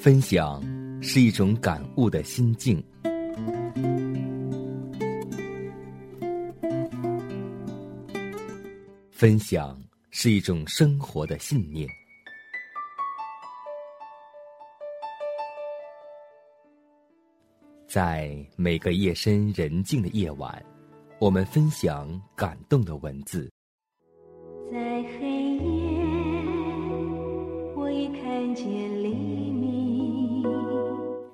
分享是一种感悟的心境，分享是一种生活的信念。在每个夜深人静的夜晚，我们分享感动的文字。在黑。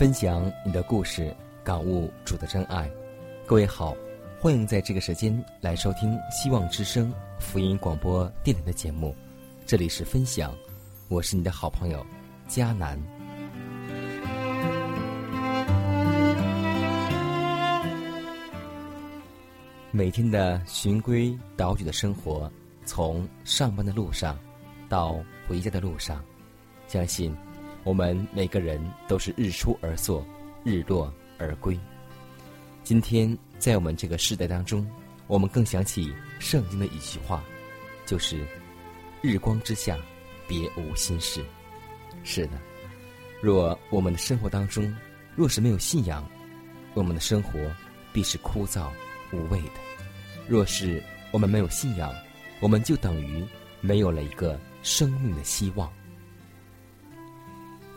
分享你的故事，感悟主的真爱。各位好，欢迎在这个时间来收听《希望之声》福音广播电台的节目。这里是分享，我是你的好朋友佳楠。每天的循规蹈矩的生活，从上班的路上到回家的路上，相信。我们每个人都是日出而作，日落而归。今天，在我们这个时代当中，我们更想起圣经的一句话，就是“日光之下，别无心事”。是的，若我们的生活当中，若是没有信仰，我们的生活必是枯燥无味的；若是我们没有信仰，我们就等于没有了一个生命的希望。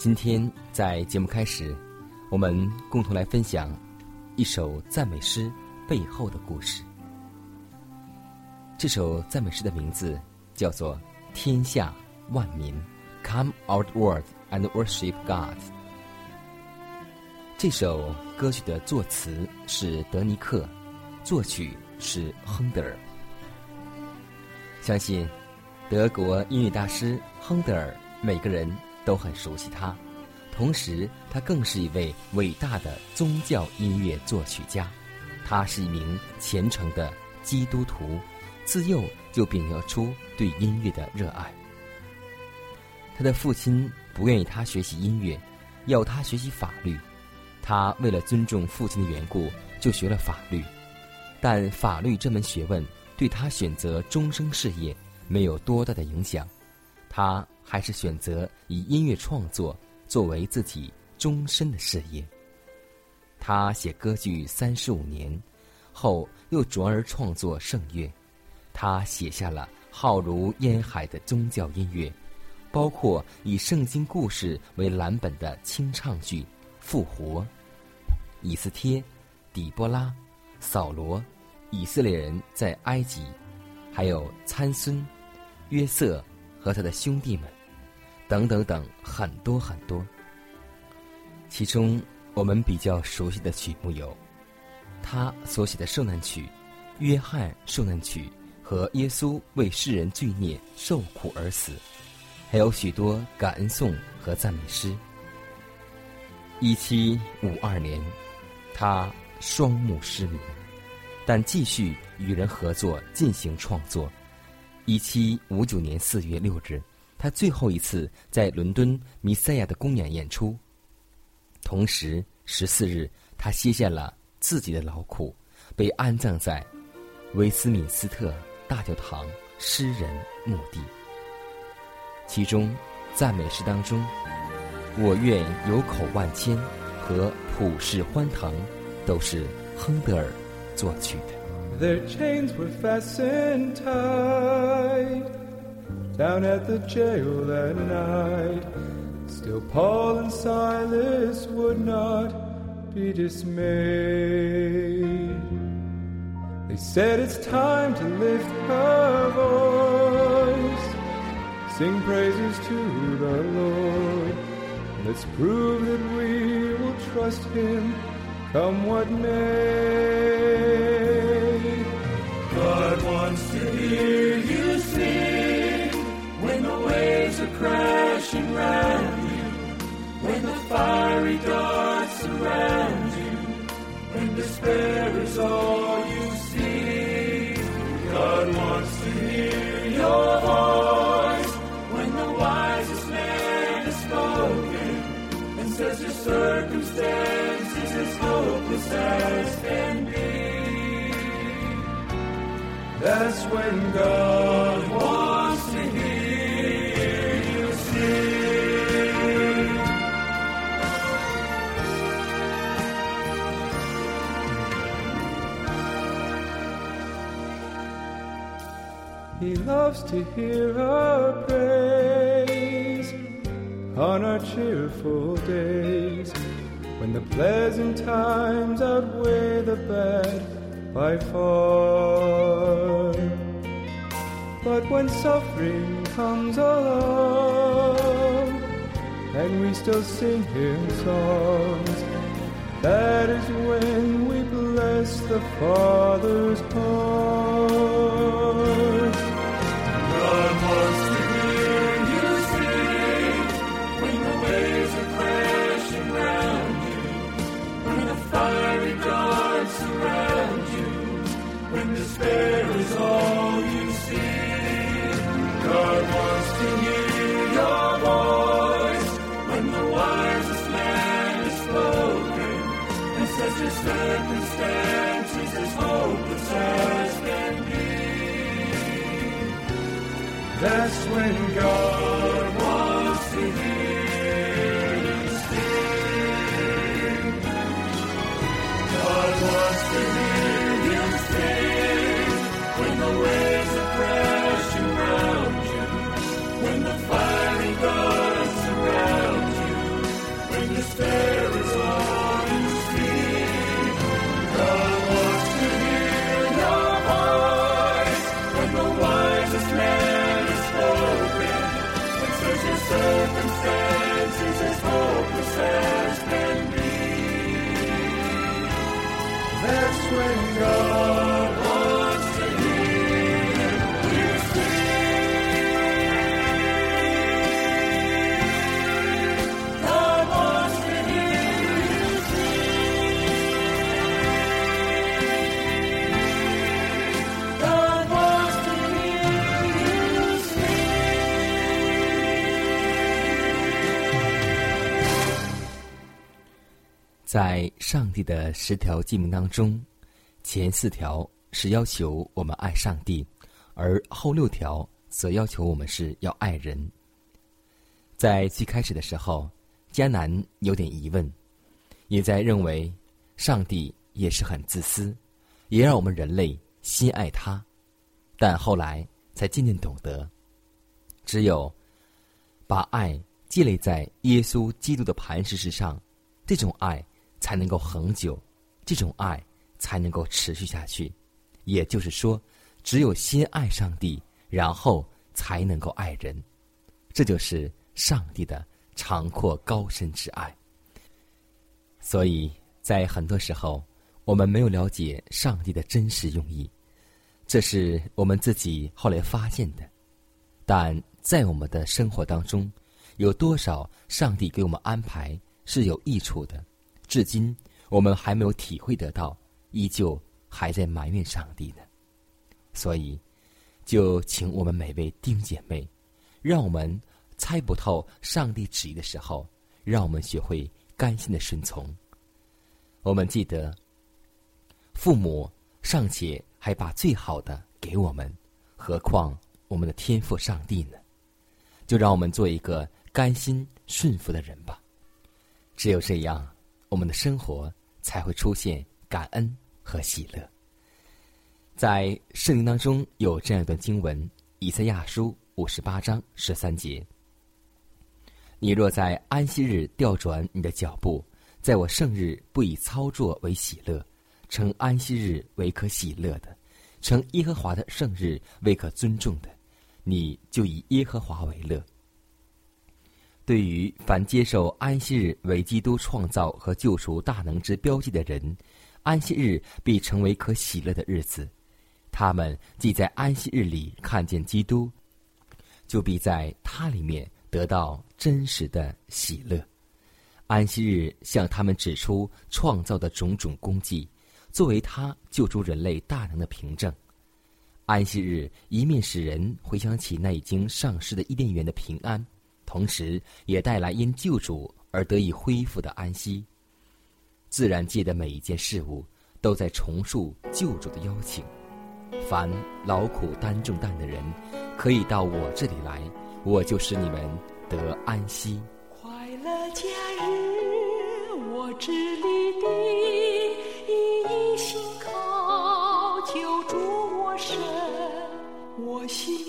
今天在节目开始，我们共同来分享一首赞美诗背后的故事。这首赞美诗的名字叫做《天下万民，Come Outward and Worship God》。这首歌曲的作词是德尼克，作曲是亨德尔。相信德国音乐大师亨德尔，每个人。都很熟悉他，同时他更是一位伟大的宗教音乐作曲家。他是一名虔诚的基督徒，自幼就表承出对音乐的热爱。他的父亲不愿意他学习音乐，要他学习法律。他为了尊重父亲的缘故，就学了法律。但法律这门学问对他选择终生事业没有多大的影响。他。还是选择以音乐创作作为自己终身的事业。他写歌剧三十五年，后又转而创作圣乐。他写下了浩如烟海的宗教音乐，包括以圣经故事为蓝本的清唱剧《复活》、《以斯帖》、《底波拉》、《扫罗》、《以色列人在埃及》，还有参孙、约瑟。和他的兄弟们，等等等，很多很多。其中，我们比较熟悉的曲目有他所写的受难曲《约翰受难曲》和《耶稣为世人罪孽受苦而死》，还有许多感恩颂和赞美诗。一七五二年，他双目失明，但继续与人合作进行创作。一七五九年四月六日，他最后一次在伦敦《弥赛亚》的公演演出。同时，十四日，他卸下了自己的劳苦，被安葬在威斯敏斯特大教堂诗人墓地。其中，《赞美诗》当中，“我愿有口万千”和“普世欢腾”都是亨德尔作曲的。Their chains were fastened tight down at the jail that night. Still, Paul and Silas would not be dismayed. They said it's time to lift our voice, sing praises to the Lord. Let's prove that we will trust Him come what may. hear you sing when the waves are crashing round you, when the fiery darts surround you, and despair is all. When God wants to He loves to hear our praise on our cheerful days when the pleasant times outweigh the bad by far. But when suffering comes along, and we still sing him songs, that is when we bless the Father's heart. That's when God. 在上帝的十条诫命当中，前四条是要求我们爱上帝，而后六条则要求我们是要爱人。在最开始的时候，迦南有点疑问，也在认为上帝也是很自私，也让我们人类心爱他。但后来才渐渐懂得，只有把爱积累在耶稣基督的磐石之上，这种爱。才能够恒久，这种爱才能够持续下去。也就是说，只有先爱上帝，然后才能够爱人。这就是上帝的长阔高深之爱。所以在很多时候，我们没有了解上帝的真实用意，这是我们自己后来发现的。但在我们的生活当中，有多少上帝给我们安排是有益处的？至今，我们还没有体会得到，依旧还在埋怨上帝呢。所以，就请我们每位丁姐妹，让我们猜不透上帝旨意的时候，让我们学会甘心的顺从。我们记得，父母尚且还把最好的给我们，何况我们的天赋上帝呢？就让我们做一个甘心顺服的人吧。只有这样。我们的生活才会出现感恩和喜乐。在圣经当中有这样一段经文：以赛亚书五十八章十三节。你若在安息日调转你的脚步，在我圣日不以操作为喜乐，称安息日为可喜乐的，称耶和华的圣日为可尊重的，你就以耶和华为乐。对于凡接受安息日为基督创造和救赎大能之标记的人，安息日必成为可喜乐的日子。他们既在安息日里看见基督，就必在他里面得到真实的喜乐。安息日向他们指出创造的种种功绩，作为他救助人类大能的凭证。安息日一面使人回想起那已经丧失的伊甸园的平安。同时，也带来因救主而得以恢复的安息。自然界的每一件事物都在重塑救主的邀请：凡劳苦担重担的人，可以到我这里来，我就使你们得安息。快乐假日，我知你地，一心靠救主，我身，我心。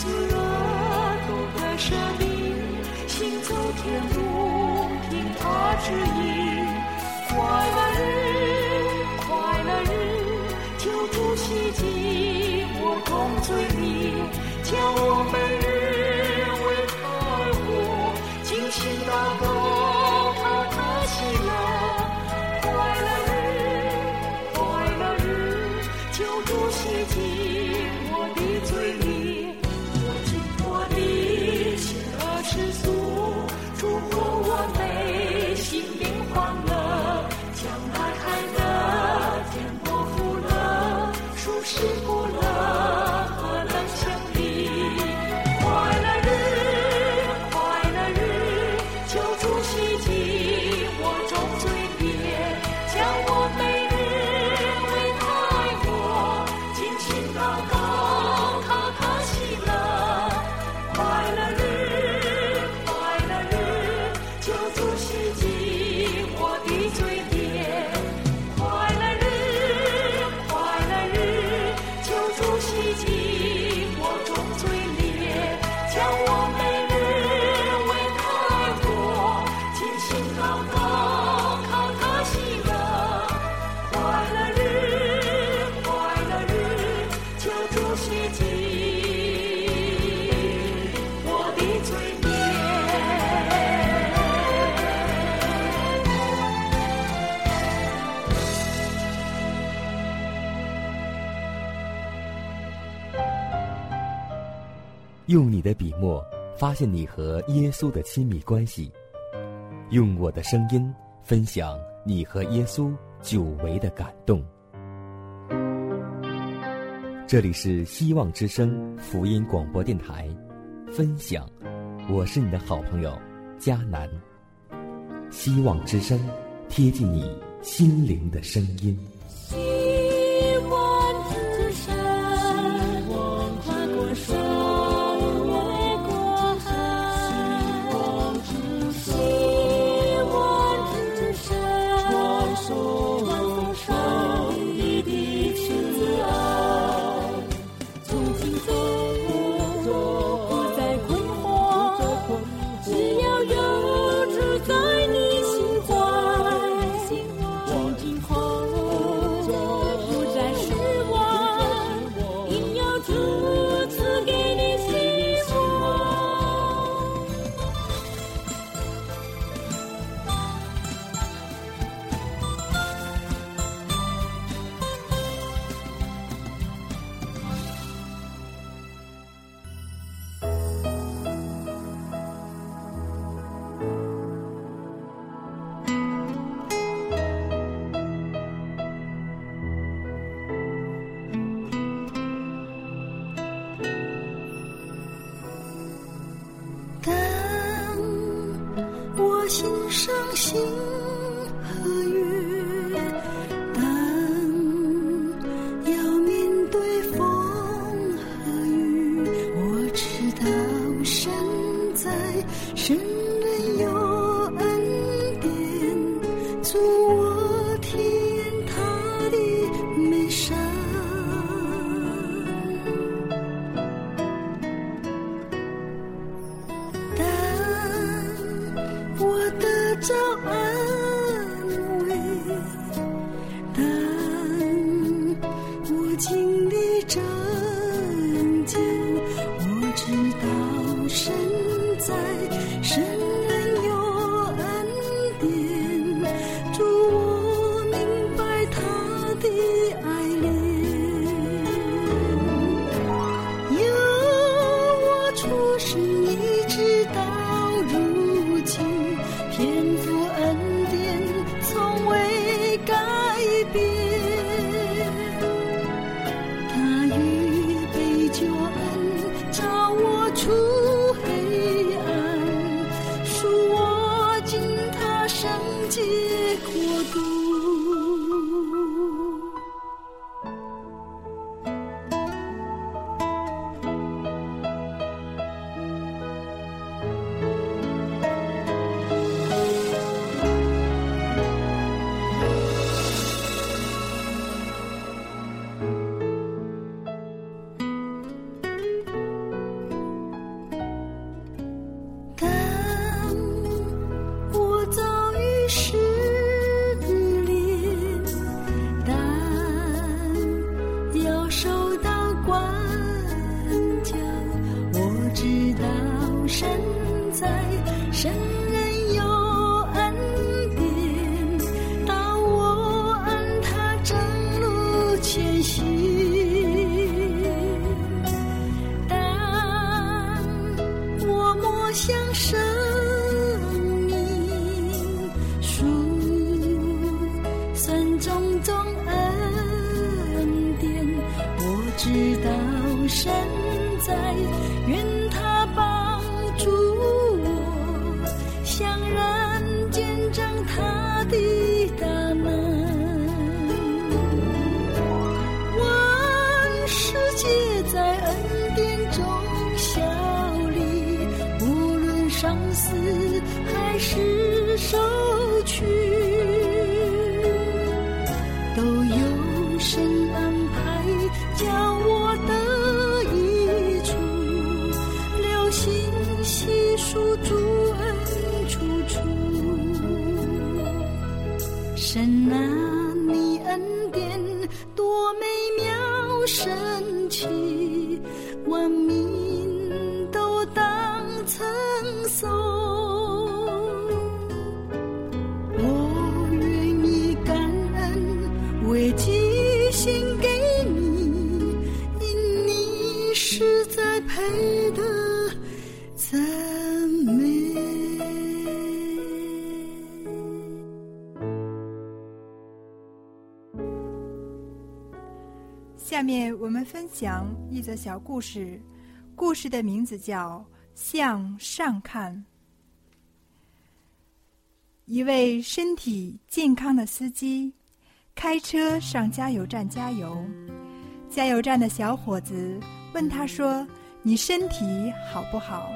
苏俄的革命，行走天路，听他指引。快乐日，快乐日，救主我叫我。用你的笔墨，发现你和耶稣的亲密关系；用我的声音，分享你和耶稣久违的感动。这里是希望之声福音广播电台，分享，我是你的好朋友迦南。希望之声，贴近你心灵的声音。深呐。分享一则小故事，故事的名字叫《向上看》。一位身体健康的司机开车上加油站加油，加油站的小伙子问他说：“你身体好不好？”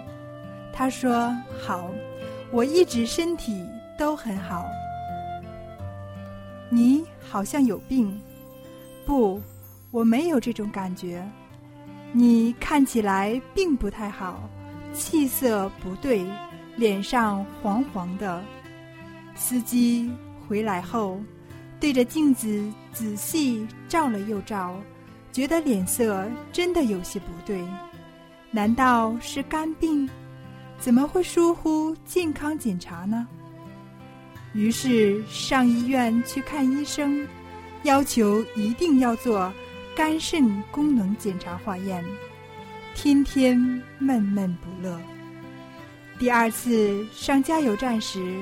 他说：“好，我一直身体都很好。”你好像有病，不？我没有这种感觉，你看起来并不太好，气色不对，脸上黄黄的。司机回来后，对着镜子仔细照了又照，觉得脸色真的有些不对，难道是肝病？怎么会疏忽健康检查呢？于是上医院去看医生，要求一定要做。肝肾功能检查化验，天天闷闷不乐。第二次上加油站时，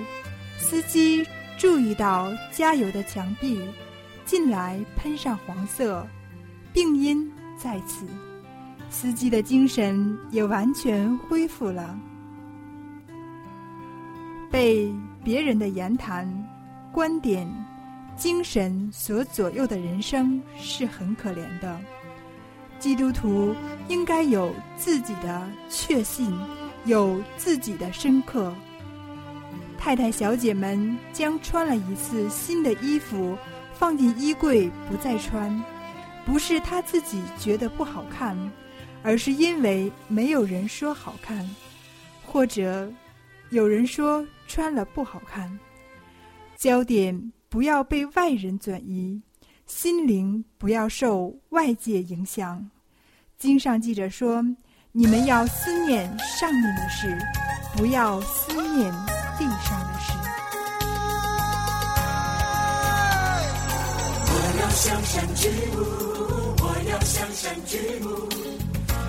司机注意到加油的墙壁近来喷上黄色，病因在此，司机的精神也完全恢复了。被别人的言谈、观点。精神所左右的人生是很可怜的。基督徒应该有自己的确信，有自己的深刻。太太、小姐们将穿了一次新的衣服，放进衣柜不再穿，不是她自己觉得不好看，而是因为没有人说好看，或者有人说穿了不好看。焦点。不要被外人转移，心灵不要受外界影响。经上记者说，你们要思念上面的事，不要思念地上的事。我要向山举目，我要向山举目，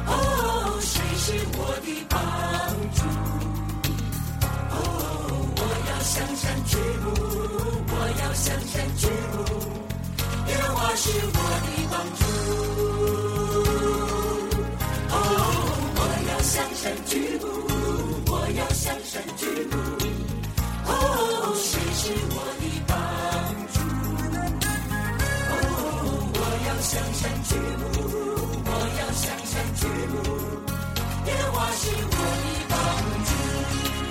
哦，谁是我的帮助？哦。向山举步，我要向山举步，野花是我的帮助。哦，我要向山举步，我要向山举步，哦，溪水是我的帮助。哦，我要向山举步，我要向山举步，野花是我的帮助。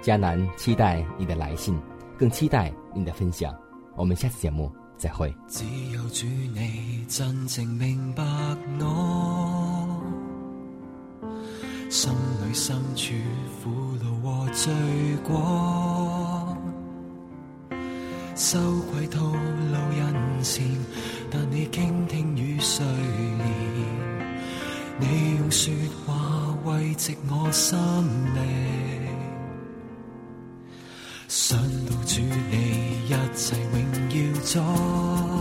迦南期待你的来信，更期待你的分享。我们下次节目再会。只有主你真正明白我，心里深处苦恼和罪过，羞愧吐露人前，但你倾听与睡眠，你用说话慰藉我心灵。想到处理一切，荣耀在。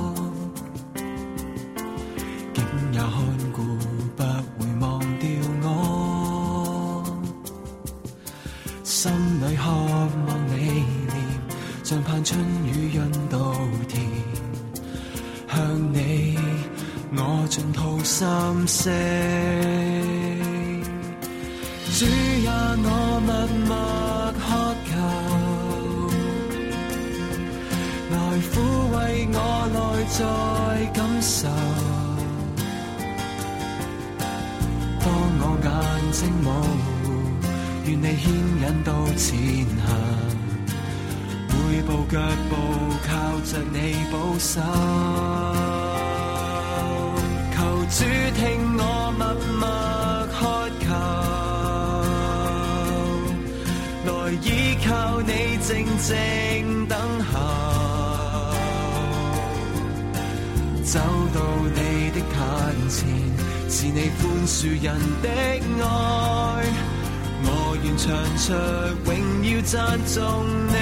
模糊，愿你牵引到前行，每步脚步靠着你保守。求主听我默默渴求，来依靠你静静等候，走到你的坛前。是你宽恕人的爱，我愿唱出荣耀赞颂你。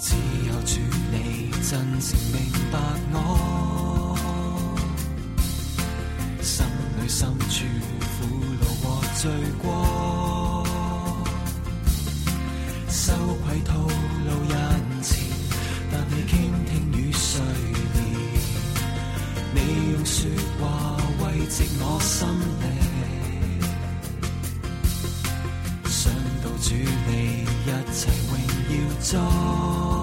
只有主你真正明白我。心处苦路和罪过，羞愧吐露人前，但你倾听与睡眠，你用说话慰藉我心灵，想到主你一切荣耀中。